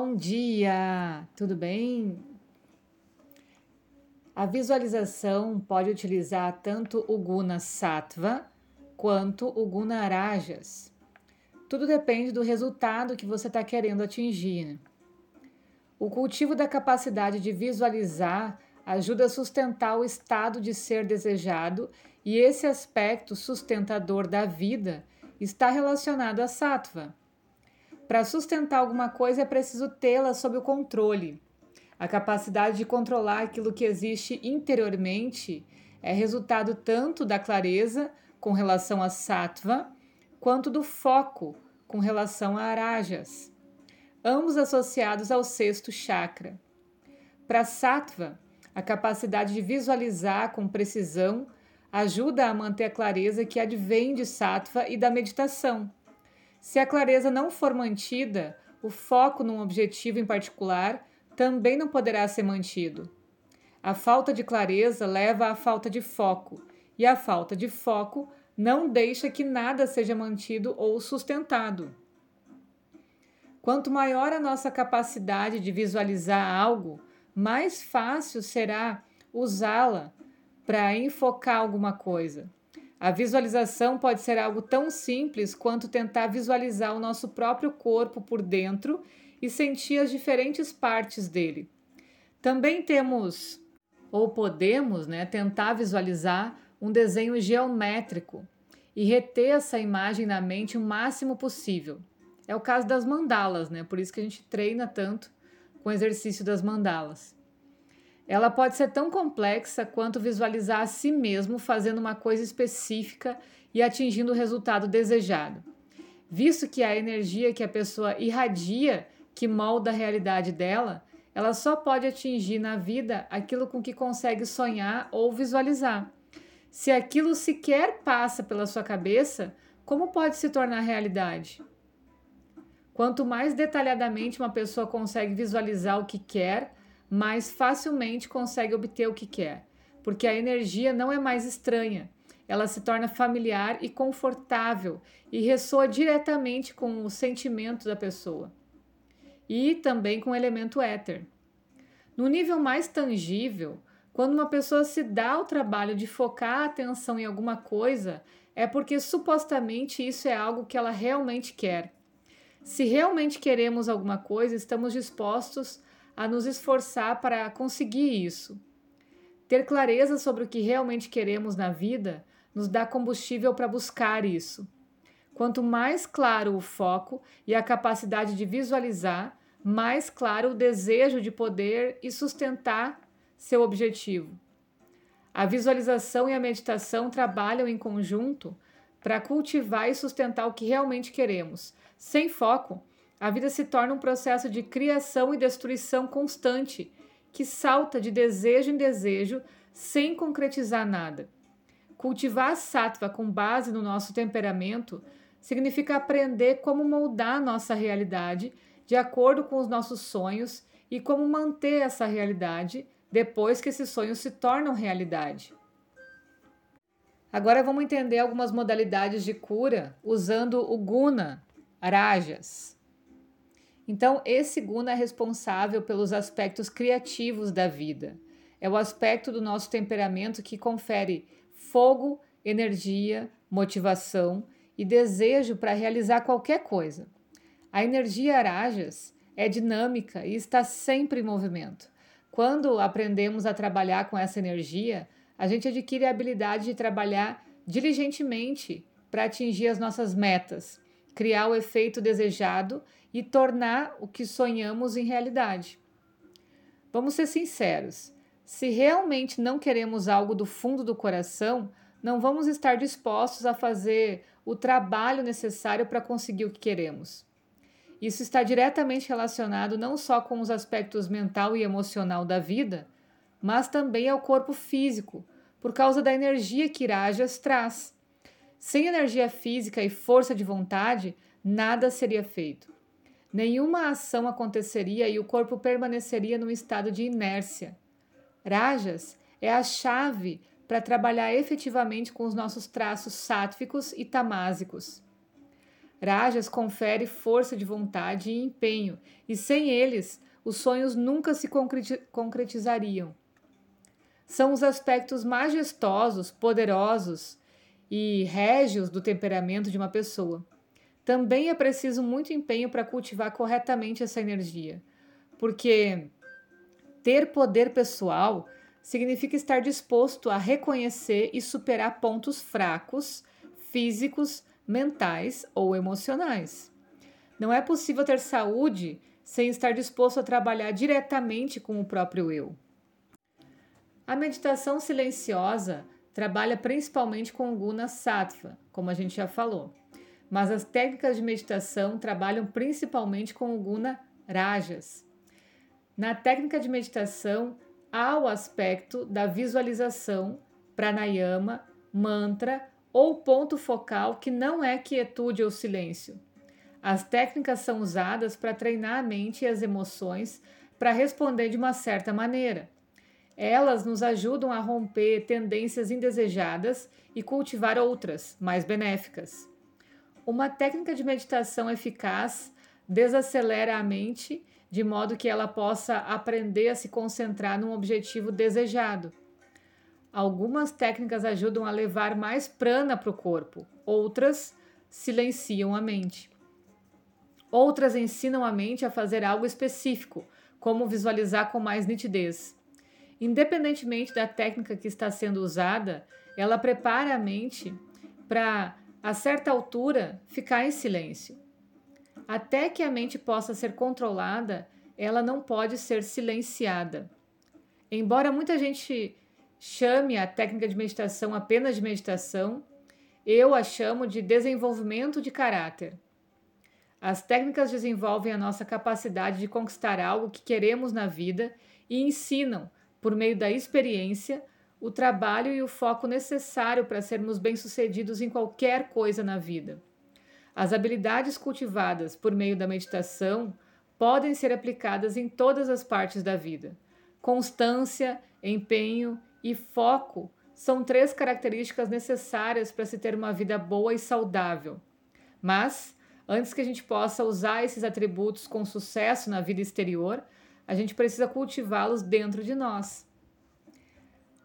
bom dia! Tudo bem? A visualização pode utilizar tanto o guna sattva quanto o guna rajas. Tudo depende do resultado que você está querendo atingir. O cultivo da capacidade de visualizar ajuda a sustentar o estado de ser desejado e esse aspecto sustentador da vida está relacionado a sattva. Para sustentar alguma coisa é preciso tê-la sob o controle. A capacidade de controlar aquilo que existe interiormente é resultado tanto da clareza com relação a sattva, quanto do foco com relação a arajas, ambos associados ao sexto chakra. Para sattva, a capacidade de visualizar com precisão ajuda a manter a clareza que advém de sattva e da meditação. Se a clareza não for mantida, o foco num objetivo em particular também não poderá ser mantido. A falta de clareza leva à falta de foco, e a falta de foco não deixa que nada seja mantido ou sustentado. Quanto maior a nossa capacidade de visualizar algo, mais fácil será usá-la para enfocar alguma coisa. A visualização pode ser algo tão simples quanto tentar visualizar o nosso próprio corpo por dentro e sentir as diferentes partes dele. Também temos ou podemos, né, tentar visualizar um desenho geométrico e reter essa imagem na mente o máximo possível. É o caso das mandalas, né? Por isso que a gente treina tanto com o exercício das mandalas. Ela pode ser tão complexa quanto visualizar a si mesmo fazendo uma coisa específica e atingindo o resultado desejado. Visto que a energia que a pessoa irradia, que molda a realidade dela, ela só pode atingir na vida aquilo com que consegue sonhar ou visualizar. Se aquilo sequer passa pela sua cabeça, como pode se tornar realidade? Quanto mais detalhadamente uma pessoa consegue visualizar o que quer, mais facilmente consegue obter o que quer, porque a energia não é mais estranha, ela se torna familiar e confortável e ressoa diretamente com o sentimento da pessoa e também com o elemento éter. No nível mais tangível, quando uma pessoa se dá o trabalho de focar a atenção em alguma coisa, é porque supostamente isso é algo que ela realmente quer. Se realmente queremos alguma coisa, estamos dispostos a nos esforçar para conseguir isso. Ter clareza sobre o que realmente queremos na vida nos dá combustível para buscar isso. Quanto mais claro o foco e a capacidade de visualizar, mais claro o desejo de poder e sustentar seu objetivo. A visualização e a meditação trabalham em conjunto para cultivar e sustentar o que realmente queremos. Sem foco, a vida se torna um processo de criação e destruição constante, que salta de desejo em desejo sem concretizar nada. Cultivar a sattva com base no nosso temperamento significa aprender como moldar nossa realidade de acordo com os nossos sonhos e como manter essa realidade depois que esses sonhos se tornam realidade. Agora vamos entender algumas modalidades de cura usando o guna, rajas. Então, esse guna é responsável pelos aspectos criativos da vida. É o aspecto do nosso temperamento que confere fogo, energia, motivação e desejo para realizar qualquer coisa. A energia Arajas é dinâmica e está sempre em movimento. Quando aprendemos a trabalhar com essa energia, a gente adquire a habilidade de trabalhar diligentemente para atingir as nossas metas, criar o efeito desejado e tornar o que sonhamos em realidade. Vamos ser sinceros: se realmente não queremos algo do fundo do coração, não vamos estar dispostos a fazer o trabalho necessário para conseguir o que queremos. Isso está diretamente relacionado não só com os aspectos mental e emocional da vida, mas também ao corpo físico, por causa da energia que Irajas traz. Sem energia física e força de vontade, nada seria feito nenhuma ação aconteceria e o corpo permaneceria num estado de inércia. Rajas é a chave para trabalhar efetivamente com os nossos traços sátficos e tamásicos. Rajas confere força de vontade e empenho, e sem eles, os sonhos nunca se concretizariam. São os aspectos majestosos, poderosos e régios do temperamento de uma pessoa. Também é preciso muito empenho para cultivar corretamente essa energia, porque ter poder pessoal significa estar disposto a reconhecer e superar pontos fracos, físicos, mentais ou emocionais. Não é possível ter saúde sem estar disposto a trabalhar diretamente com o próprio eu. A meditação silenciosa trabalha principalmente com o guna sattva, como a gente já falou, mas as técnicas de meditação trabalham principalmente com o guna rajas. Na técnica de meditação, há o aspecto da visualização, pranayama, mantra ou ponto focal que não é quietude ou silêncio. As técnicas são usadas para treinar a mente e as emoções para responder de uma certa maneira. Elas nos ajudam a romper tendências indesejadas e cultivar outras, mais benéficas. Uma técnica de meditação eficaz desacelera a mente de modo que ela possa aprender a se concentrar num objetivo desejado. Algumas técnicas ajudam a levar mais prana para o corpo, outras silenciam a mente. Outras ensinam a mente a fazer algo específico, como visualizar com mais nitidez. Independentemente da técnica que está sendo usada, ela prepara a mente para, a certa altura, ficar em silêncio. Até que a mente possa ser controlada, ela não pode ser silenciada. Embora muita gente chame a técnica de meditação apenas de meditação, eu a chamo de desenvolvimento de caráter. As técnicas desenvolvem a nossa capacidade de conquistar algo que queremos na vida e ensinam, por meio da experiência, o trabalho e o foco necessário para sermos bem-sucedidos em qualquer coisa na vida. As habilidades cultivadas por meio da meditação podem ser aplicadas em todas as partes da vida. Constância, empenho e foco são três características necessárias para se ter uma vida boa e saudável. Mas, antes que a gente possa usar esses atributos com sucesso na vida exterior, a gente precisa cultivá-los dentro de nós.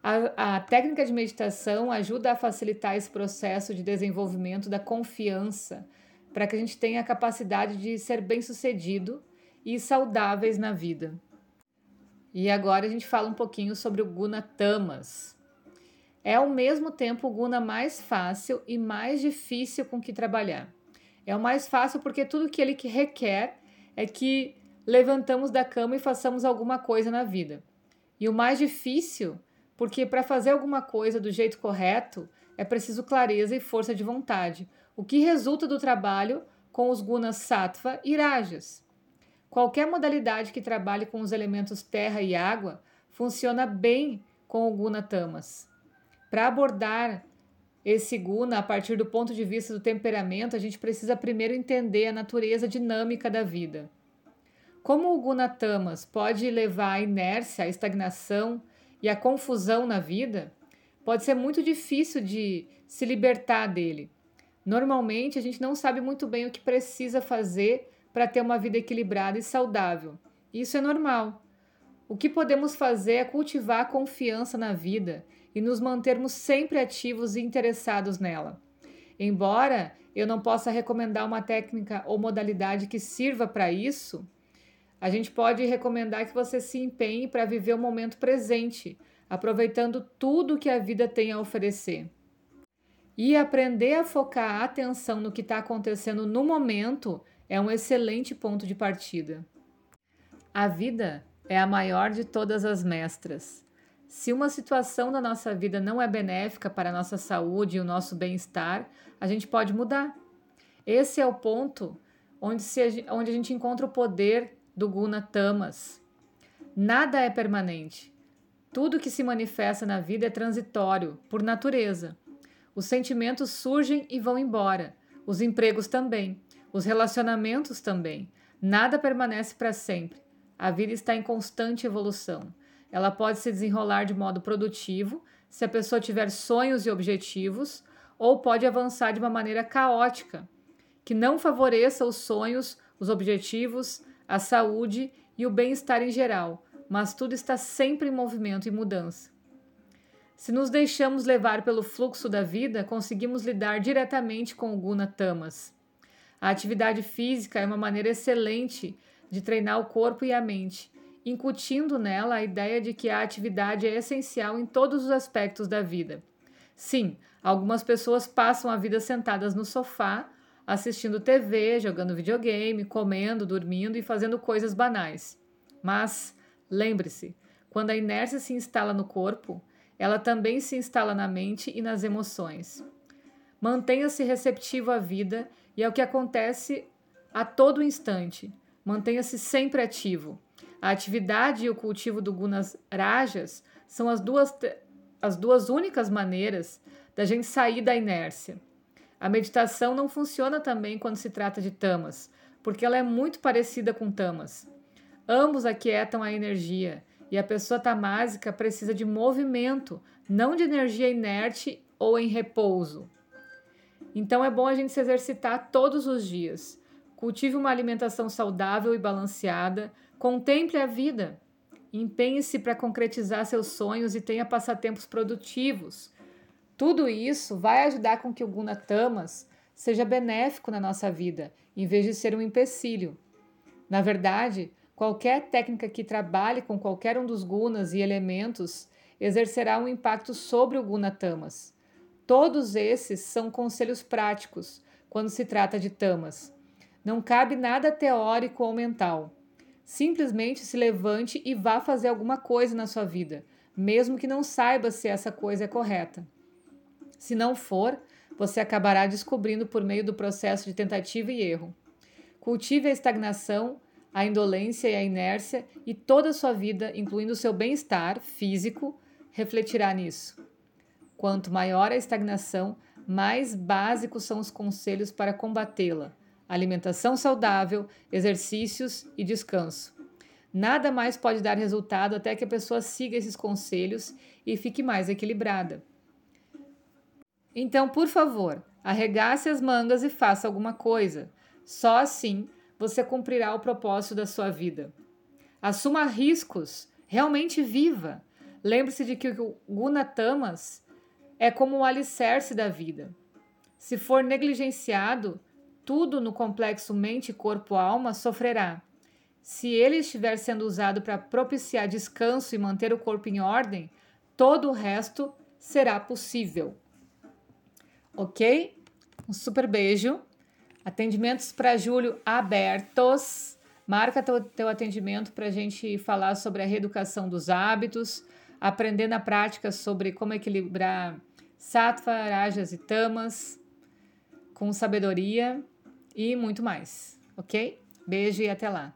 A, a, técnica de meditação ajuda a facilitar esse processo de desenvolvimento da confiança, para que a gente tenha a capacidade de ser bem-sucedido e saudáveis na vida. E agora a gente fala um pouquinho sobre o Guna Tamas. É ao mesmo tempo o Guna mais fácil e mais difícil com que trabalhar. É o mais fácil porque tudo que ele requer é que levantamos da cama e façamos alguma coisa na vida. E o mais difícil, porque para fazer alguma coisa do jeito correto é preciso clareza e força de vontade, o que resulta do trabalho com os gunas sattva e rajas. Qualquer modalidade que trabalhe com os elementos terra e água funciona bem com o Guna Tamas. Para abordar esse Guna a partir do ponto de vista do temperamento, a gente precisa primeiro entender a natureza dinâmica da vida. Como o Guna Tamas pode levar à inércia, à estagnação e à confusão na vida, pode ser muito difícil de se libertar dele. Normalmente, a gente não sabe muito bem o que precisa fazer para ter uma vida equilibrada e saudável. Isso é normal. O que podemos fazer é cultivar a confiança na vida e nos mantermos sempre ativos e interessados nela. Embora eu não possa recomendar uma técnica ou modalidade que sirva para isso, a gente pode recomendar que você se empenhe para viver o momento presente, aproveitando tudo que a vida tem a oferecer. E aprender a focar a atenção no que está acontecendo no momento é um excelente ponto de partida. A vida é a maior de todas as mestras. Se uma situação da nossa vida não é benéfica para a nossa saúde e o nosso bem-estar, a gente pode mudar. Esse é o ponto onde, se, onde a gente encontra o poder do Guna Tamas. Nada é permanente. Tudo que se manifesta na vida é transitório, por natureza. Os sentimentos surgem e vão embora, os empregos também. Os relacionamentos também. Nada permanece para sempre. A vida está em constante evolução. Ela pode se desenrolar de modo produtivo, se a pessoa tiver sonhos e objetivos, ou pode avançar de uma maneira caótica, que não favoreça os sonhos, os objetivos, a saúde e o bem-estar em geral, mas tudo está sempre em movimento e mudança. Se nos deixamos levar pelo fluxo da vida, conseguimos lidar diretamente com o Guna Tamas. A atividade física é uma maneira excelente de treinar o corpo e a mente, incutindo nela a ideia de que a atividade é essencial em todos os aspectos da vida. Sim, algumas pessoas passam a vida sentadas no sofá, assistindo TV, jogando videogame, comendo, dormindo e fazendo coisas banais. Mas lembre-se, quando a inércia se instala no corpo, ela também se instala na mente e nas emoções. Mantenha-se receptivo à vida e ao que acontece a todo instante. Mantenha-se sempre ativo. A atividade e o cultivo do Gunas Rajas são as duas, as duas únicas maneiras da gente sair da inércia. A meditação não funciona também quando se trata de tamas, porque ela é muito parecida com tamas. Ambos aquietam a energia e a pessoa tamásica precisa de movimento, não de energia inerte ou em repouso. Então é bom a gente se exercitar todos os dias. Cultive uma alimentação saudável e balanceada, contemple a vida, empenhe-se para concretizar seus sonhos e tenha passatempos produtivos. Tudo isso vai ajudar com que o Guna Tamas seja benéfico na nossa vida, em vez de ser um empecilho. Na verdade, qualquer técnica que trabalhe com qualquer um dos gunas e elementos exercerá um impacto sobre o Guna Tamas. Todos esses são conselhos práticos quando se trata de tamas. Não cabe nada teórico ou mental. Simplesmente se levante e vá fazer alguma coisa na sua vida, mesmo que não saiba se essa coisa é correta. Se não for, você acabará descobrindo por meio do processo de tentativa e erro. Cultive a estagnação, a indolência e a inércia, e toda a sua vida, incluindo o seu bem-estar físico, refletirá nisso. Quanto maior a estagnação, mais básicos são os conselhos para combatê-la: alimentação saudável, exercícios e descanso. Nada mais pode dar resultado até que a pessoa siga esses conselhos e fique mais equilibrada. Então, por favor, arregace as mangas e faça alguma coisa. Só assim você cumprirá o propósito da sua vida. Assuma riscos, realmente viva. Lembre-se de que o Gunatamas é como o alicerce da vida. Se for negligenciado, tudo no complexo mente, corpo, alma sofrerá. Se ele estiver sendo usado para propiciar descanso e manter o corpo em ordem, todo o resto será possível. Ok? Um super beijo. Atendimentos para julho abertos. Marca teu, teu atendimento para a gente falar sobre a reeducação dos hábitos, aprender na prática sobre como equilibrar sattva, rajas e tamas com sabedoria e muito mais, ok? Beijo e até lá.